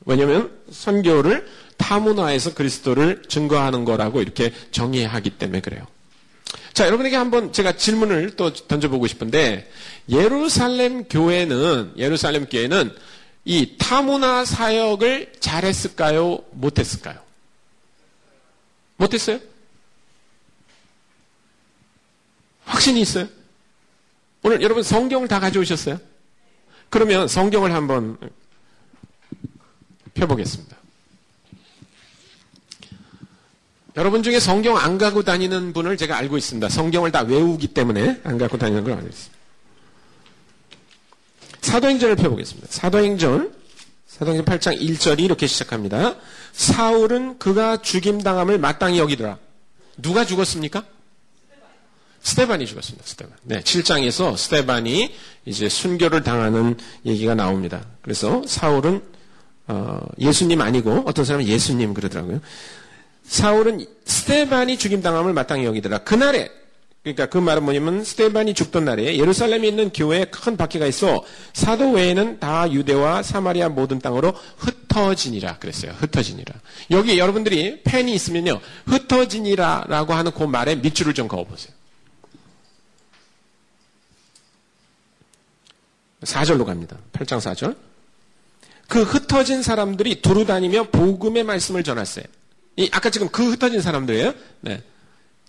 왜냐하면 선교를 타문화에서 그리스도를 증거하는 거라고 이렇게 정의하기 때문에 그래요. 자, 여러분에게 한번 제가 질문을 또 던져보고 싶은데, 예루살렘 교회는, 예루살렘 교회는 이 타문화 사역을 잘했을까요? 못했을까요? 못했어요? 확신이 있어요? 오늘 여러분 성경을 다 가져오셨어요? 그러면 성경을 한번 펴보겠습니다. 여러분 중에 성경 안 가고 다니는 분을 제가 알고 있습니다. 성경을 다 외우기 때문에 안 갖고 다니는 걸 알고 있습니다. 사도행전을 펴보겠습니다. 사도행전, 사도행전 8장 1절이 이렇게 시작합니다. 사울은 그가 죽임당함을 마땅히 여기더라. 누가 죽었습니까? 스테반이 죽었습니다. 스테반. 네, 7장에서 스테반이 이제 순교를 당하는 얘기가 나옵니다. 그래서 사울은 어, 예수님 아니고 어떤 사람은 예수님 그러더라고요. 사울은 스테반이 죽임당함을 마땅히 여기더라. 그날에 그러니까 그 말은 뭐냐면 스테반이 죽던 날에 예루살렘에 있는 교회에 큰 바퀴가 있어 사도 외에는 다 유대와 사마리아 모든 땅으로 흩어지니라 그랬어요. 흩어지니라. 여기 여러분들이 펜이 있으면요. 흩어지니라라고 하는 그 말에 밑줄을 좀 그어 보세요. 4절로 갑니다. 8장 4절. 그 흩어진 사람들이 두루 다니며 복음의 말씀을 전했어요. 이 아까 지금 그 흩어진 사람들이에요. 네.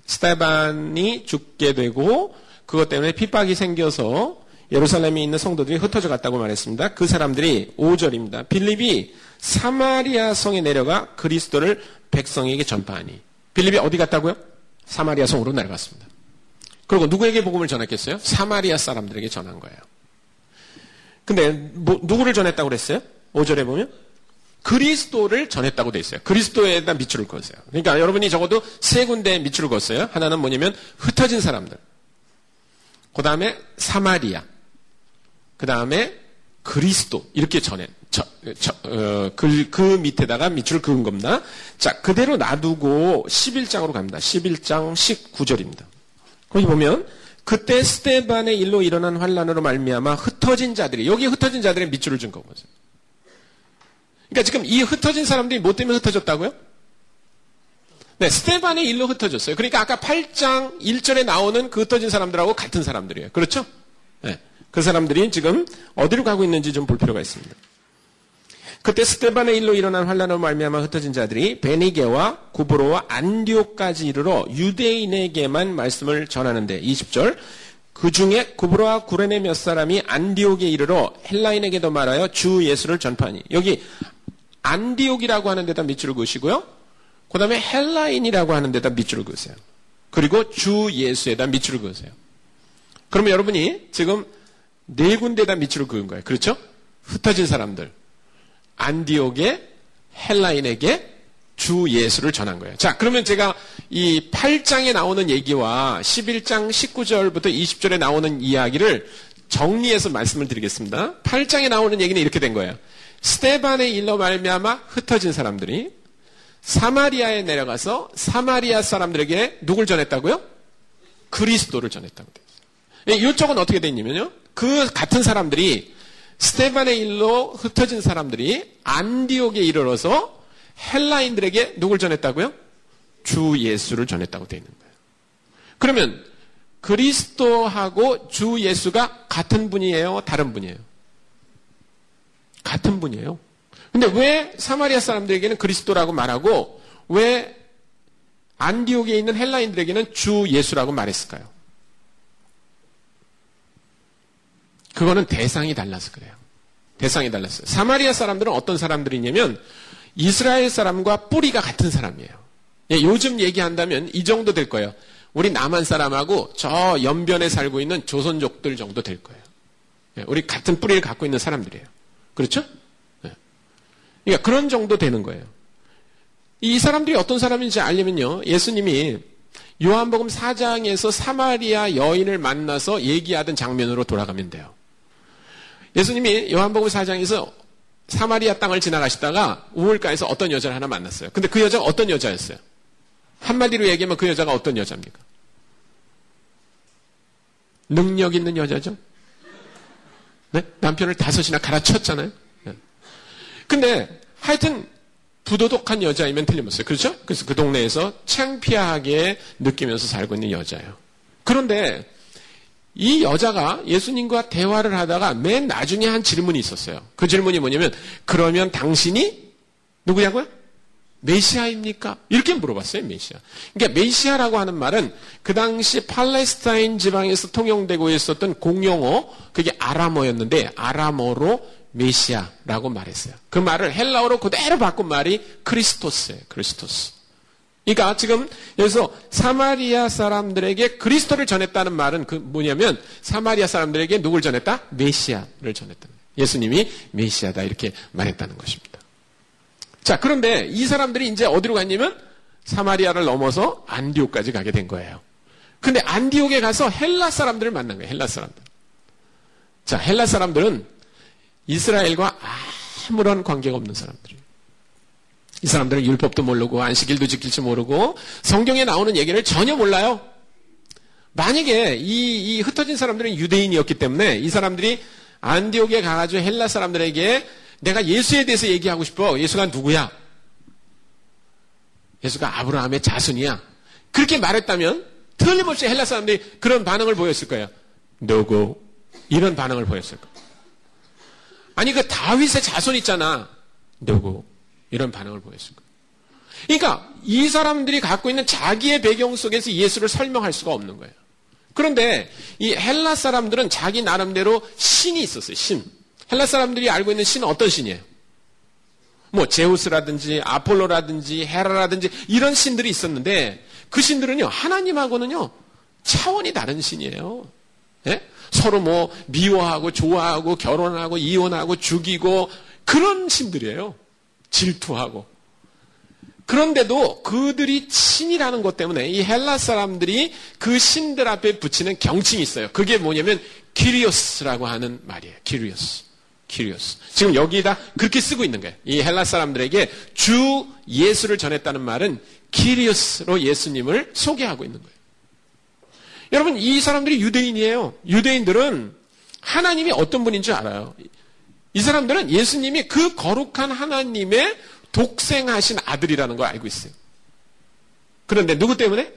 스테반이 죽게 되고 그것 때문에 핍박이 생겨서 예루살렘에 있는 성도들이 흩어져 갔다고 말했습니다. 그 사람들이 5절입니다. 빌립이 사마리아 성에 내려가 그리스도를 백성에게 전파하니. 빌립이 어디 갔다고요? 사마리아 성으로 내려갔습니다. 그리고 누구에게 복음을 전했겠어요? 사마리아 사람들에게 전한 거예요. 근데 뭐, 누구를 전했다고 그랬어요? 5절에 보면 그리스도를 전했다고 돼 있어요. 그리스도에다 밑줄을 그었어요. 그러니까 여러분이 적어도 세 군데에 밑줄을 그었어요. 하나는 뭐냐면 흩어진 사람들. 그 다음에 사마리아. 그 다음에 그리스도. 이렇게 전해. 저, 저, 어, 그, 그 밑에다가 밑줄을 그은 겁니다. 자, 그대로 놔두고 11장으로 갑니다. 11장 19절입니다. 거기 보면 그때 스테반의 일로 일어난 환란으로 말미암아 흩어진 자들이 여기 흩어진 자들의 밑줄을 준 거거든요. 그러니까 지금 이 흩어진 사람들이 뭐 때문에 흩어졌다고요? 네, 스테반의 일로 흩어졌어요. 그러니까 아까 8장 1절에 나오는 그 흩어진 사람들하고 같은 사람들이에요. 그렇죠? 네. 그 사람들이 지금 어디로 가고 있는지 좀 볼 필요가 있습니다. 그때 스테반의 일로 일어난 환란으로 말미암아 흩어진 자들이 베니게와 구브로와 안디오까지 이르러 유대인에게만 말씀을 전하는데 20절 그 중에 구브로와 구레네 몇 사람이 안디옥에 이르러 헬라인에게도 말하여 주 예수를 전파하니 여기 안디옥이라고 하는 데다 밑줄을 그으시고요. 그 다음에 헬라인이라고 하는 데다 밑줄을 그으세요. 그리고 주 예수에다 밑줄을 그으세요. 그러면 여러분이 지금 네 군데다 밑줄을 그은 거예요. 그렇죠? 흩어진 사람들. 안디옥에 헬라인에게 주 예수를 전한 거예요. 자, 그러면 제가 이 8장에 나오는 얘기와 11장 19절부터 20절에 나오는 이야기를 정리해서 말씀을 드리겠습니다. 8장에 나오는 얘기는 이렇게 된 거예요. 스테반의 일로 말미암아 흩어진 사람들이 사마리아에 내려가서 사마리아 사람들에게 누굴 전했다고요? 그리스도를 전했다고 돼요. 이쪽은 어떻게 돼 있냐면요. 그 같은 사람들이 스테반의 일로 흩어진 사람들이 안디옥에 이르러서 헬라인들에게 누굴 전했다고요? 주 예수를 전했다고 되어 있는 거예요. 그러면 그리스도하고 주 예수가 같은 분이에요? 다른 분이에요? 같은 분이에요. 근데 왜 사마리아 사람들에게는 그리스도라고 말하고 왜 안디옥에 있는 헬라인들에게는 주 예수라고 말했을까요? 그거는 대상이 달라서 그래요. 대상이 달랐어요. 사마리아 사람들은 어떤 사람들이냐면 이스라엘 사람과 뿌리가 같은 사람이에요. 예, 요즘 얘기한다면 이 정도 될 거예요. 우리 남한 사람하고 저 연변에 살고 있는 조선족들 정도 될 거예요. 예, 우리 같은 뿌리를 갖고 있는 사람들이에요. 그렇죠? 예. 그러니까 그런 정도 되는 거예요. 이 사람들이 어떤 사람인지 알려면요. 예수님이 요한복음 4장에서 사마리아 여인을 만나서 얘기하던 장면으로 돌아가면 돼요. 예수님이 요한복음 4장에서 사마리아 땅을 지나가시다가 우물가에서 어떤 여자를 하나 만났어요. 근데 그 여자가 어떤 여자였어요? 한마디로 얘기하면 그 여자가 어떤 여자입니까? 능력 있는 여자죠? 네? 남편을 다섯이나 갈아쳤잖아요? 네. 근데 하여튼 부도덕한 여자이면 틀림없어요. 그렇죠? 그래서 그 동네에서 창피하게 느끼면서 살고 있는 여자예요. 그런데 이 여자가 예수님과 대화를 하다가 맨 나중에 한 질문이 있었어요. 그 질문이 뭐냐면, 그러면 당신이 누구냐고요? 메시아입니까? 이렇게 물어봤어요, 메시아. 그러니까 메시아라고 하는 말은 그 당시 팔레스타인 지방에서 통용되고 있었던 공용어, 그게 아람어였는데, 아람어로 메시아라고 말했어요. 그 말을 헬라어로 그대로 바꾼 말이 Χριστός예요, Χριστός. 그러니까 지금 여기서 사마리아 사람들에게 그리스도를 전했다는 말은 그 뭐냐면 사마리아 사람들에게 누굴 전했다? 메시아를 전했다. 예수님이 메시아다 이렇게 말했다는 것입니다. 자, 그런데 이 사람들이 이제 어디로 갔냐면 사마리아를 넘어서 안디옥까지 가게 된 거예요. 근데 안디옥에 가서 헬라 사람들을 만난 거예요. 헬라 사람들. 자, 헬라 사람들은 이스라엘과 아무런 관계가 없는 사람들이에요. 이 사람들은 율법도 모르고 안식일도 지킬지 모르고 성경에 나오는 얘기를 전혀 몰라요. 만약에 이, 이 흩어진 사람들은 유대인이었기 때문에 이 사람들이 안디옥에 가가지고 헬라 사람들에게 내가 예수에 대해서 얘기하고 싶어. 예수가 누구야? 예수가 아브라함의 자손이야. 그렇게 말했다면 틀림없이 헬라 사람들이 그런 반응을 보였을 거예요. 누구? 이런 반응을 보였을 거예요. 아니 그 다윗의 자손 있잖아. 누구? 이런 반응을 보였을 거예요. 그러니까 이 사람들이 갖고 있는 자기의 배경 속에서 예수를 설명할 수가 없는 거예요. 그런데 이 헬라 사람들은 자기 나름대로 신이 있었어요. 신. 헬라 사람들이 알고 있는 신은 어떤 신이에요? 뭐 제우스라든지 아폴로라든지 헤라라든지 이런 신들이 있었는데 그 신들은요 하나님하고는요 차원이 다른 신이에요. 예? 서로 뭐 미워하고 좋아하고 결혼하고 이혼하고 죽이고 그런 신들이에요. 질투하고. 그런데도 그들이 신이라는 것 때문에 이 헬라 사람들이 그 신들 앞에 붙이는 경칭이 있어요. 그게 뭐냐면 Κύριος라고 하는 말이에요. Κύριος. Κύριος. 지금 여기다 그렇게 쓰고 있는 거예요. 이 헬라 사람들에게 주 예수를 전했다는 말은 Κύριος로 예수님을 소개하고 있는 거예요. 여러분, 이 사람들이 유대인이에요. 유대인들은 하나님이 어떤 분인 줄 알아요. 이 사람들은 예수님이 그 거룩한 하나님의 독생하신 아들이라는 걸 알고 있어요. 그런데 누구 때문에?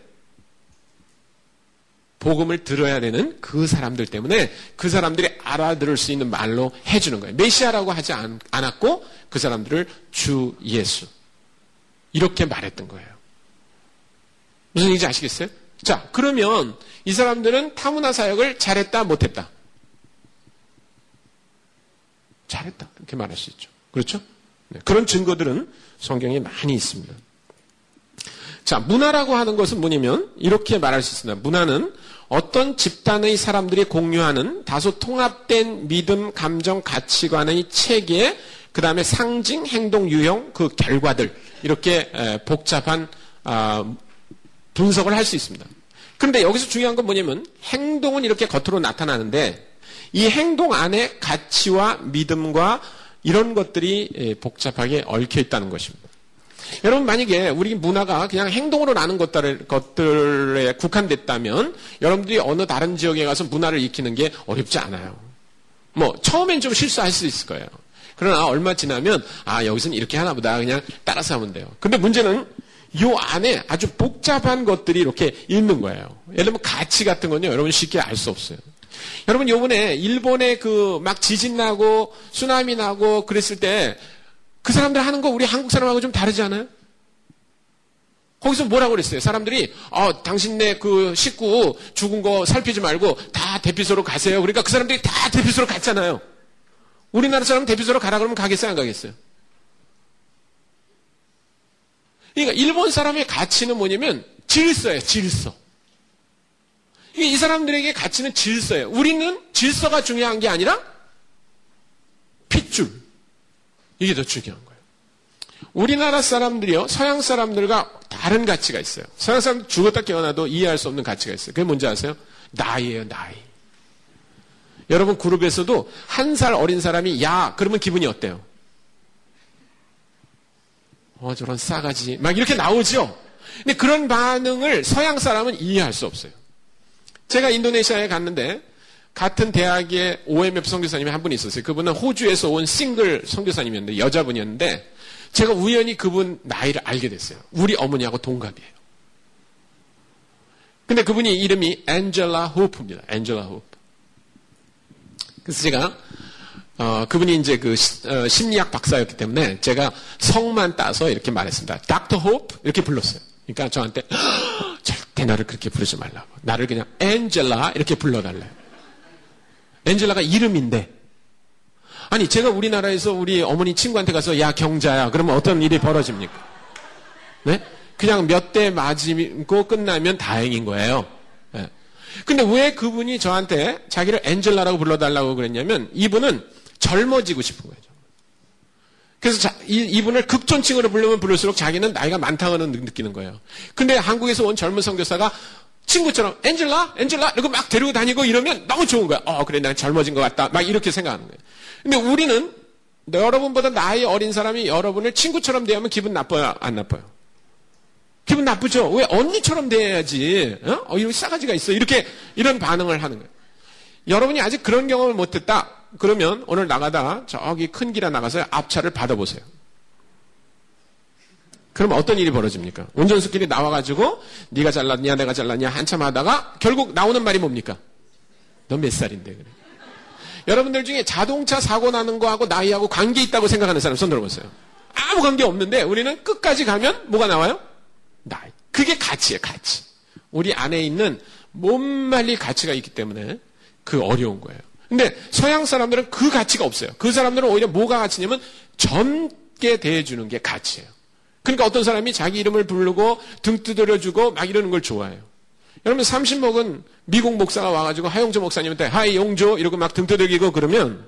복음을 들어야 되는 그 사람들 때문에 그 사람들이 알아들을 수 있는 말로 해주는 거예요. 메시아라고 하지 않, 않았고 그 사람들을 주 예수. 이렇게 말했던 거예요. 무슨 얘기인지 아시겠어요? 자, 그러면 이 사람들은 타문화 사역을 잘했다, 못했다? 잘했다. 이렇게 말할 수 있죠. 그렇죠? 네, 그런 증거들은 성경에 많이 있습니다. 자, 문화라고 하는 것은 뭐냐면 이렇게 말할 수 있습니다. 문화는 어떤 집단의 사람들이 공유하는 다소 통합된 믿음, 감정, 가치관의 체계, 그 다음에 상징, 행동, 유형, 그 결과들 이렇게 복잡한 아, 분석을 할 수 있습니다. 그런데 여기서 중요한 건 뭐냐면 행동은 이렇게 겉으로 나타나는데 이 행동 안에 가치와 믿음과 이런 것들이 예, 복잡하게 얽혀 있다는 것입니다. 여러분 만약에 우리 문화가 그냥 행동으로 나는 것들, 것들에 국한됐다면 여러분들이 어느 다른 지역에 가서 문화를 익히는 게 어렵지 않아요. 뭐 처음엔 좀 실수할 수 있을 거예요. 그러나 얼마 지나면 아 여기서는 이렇게 하나 보다 그냥 따라서 하면 돼요. 근데 문제는 요 안에 아주 복잡한 것들이 이렇게 있는 거예요. 예를 들면 가치 같은 건요, 여러분 쉽게 알 수 없어요. 여러분 요번에 일본에 그 막 지진 나고 쓰나미 나고 그랬을 때 그 사람들 하는 거 우리 한국 사람하고 좀 다르지 않아요? 거기서 뭐라고 그랬어요? 사람들이 어, 당신네 그 식구 죽은 거 살피지 말고 다 대피소로 가세요. 그러니까 그 사람들이 다 대피소로 갔잖아요. 우리나라 사람 대피소로 가라 그러면 가겠어요? 안 가겠어요? 그러니까 일본 사람의 가치는 뭐냐면 질서예요. 질서. 이 사람들에게 가치는 질서예요. 우리는 질서가 중요한 게 아니라 핏줄. 이게 더 중요한 거예요. 우리나라 사람들이요, 서양 사람들과 다른 가치가 있어요. 서양 사람 죽었다 깨어나도 이해할 수 없는 가치가 있어요. 그게 뭔지 아세요? 나이예요, 나이. 여러분 그룹에서도 한 살 어린 사람이 야 그러면 기분이 어때요? 어 저런 싸가지 막 이렇게 나오죠. 근데 그런 반응을 서양 사람은 이해할 수 없어요. 제가 인도네시아에 갔는데 같은 대학의 OMF 선교사님이 한 분이 있었어요. 그분은 호주에서 온 싱글 선교사님이었는데 여자분이었는데 제가 우연히 그분 나이를 알게 됐어요. 우리 어머니하고 동갑이에요. 근데 그분이 이름이 앤젤라 호프입니다. 앤젤라 호프. 그래서 제가 어, 그분이 이제 그 시, 어, 심리학 박사였기 때문에 제가 성만 따서 이렇게 말했습니다. 닥터 호프 이렇게 불렀어요. 그러니까 저한테 절대 나를 그렇게 부르지 말라고. 나를 그냥 앤젤라 이렇게 불러달래요. 앤젤라가 이름인데 아니 제가 우리나라에서 우리 어머니 친구한테 가서 야 경자야 그러면 어떤 일이 벌어집니까? 네? 그냥 몇 대 맞고 끝나면 다행인 거예요. 네. 근데 왜 그분이 저한테 자기를 앤젤라라고 불러달라고 그랬냐면 이분은 젊어지고 싶은 거예요. 그래서 자, 이, 분을 극존칭으로 부르면 부를수록 자기는 나이가 많다고는 느끼는 거예요. 근데 한국에서 온 젊은 선교사가 친구처럼 앤젤라, 앤젤라 이러고 막 데리고 다니고 이러면 너무 좋은 거야. 어 그래 난 젊어진 것 같다. 막 이렇게 생각하는 거예요. 근데 우리는 여러분보다 나이 어린 사람이 여러분을 친구처럼 대하면 기분 나빠요, 안 나빠요? 기분 나쁘죠? 왜 언니처럼 대해야지? 어? 어 이런 싸가지가 있어. 이렇게 이런 반응을 하는 거예요. 여러분이 아직 그런 경험을 못했다. 그러면 오늘 나가다 저기 큰 길에 나가서 앞차를 받아보세요. 그럼 어떤 일이 벌어집니까? 운전수끼리 나와가지고 네가 잘났냐 내가 잘났냐 한참 하다가 결국 나오는 말이 뭡니까? 너몇 살인데 그래. 여러분들 중에 자동차 사고 나는 거하고 나이하고 관계 있다고 생각하는 사람 손 들어보세요. 아무 관계 없는데 우리는 끝까지 가면 뭐가 나와요? 나이. 그게 가치예요, 가치. 우리 안에 있는 못말리 가치가 있기 때문에 그 어려운 거예요. 근데 서양 사람들은 그 가치가 없어요. 그 사람들은 오히려 뭐가 가치냐면 젊게 대해주는 게 가치예요. 그러니까 어떤 사람이 자기 이름을 부르고 등 두드려주고 막 이러는 걸 좋아해요. 여러분 30 먹은 미국 목사가 와가지고 하용조 목사님한테 하이 용조 이러고 막 등 두들기고 그러면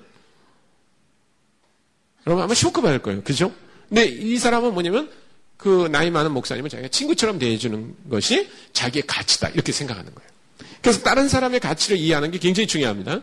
여러분 아마 쇼크 받을 거예요. 그죠? 근데 이 사람은 뭐냐면 그 나이 많은 목사님은 자기가 친구처럼 대해주는 것이 자기의 가치다 이렇게 생각하는 거예요. 그래서 다른 사람의 가치를 이해하는 게 굉장히 중요합니다.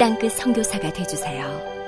땅끝 성교사가 되주세요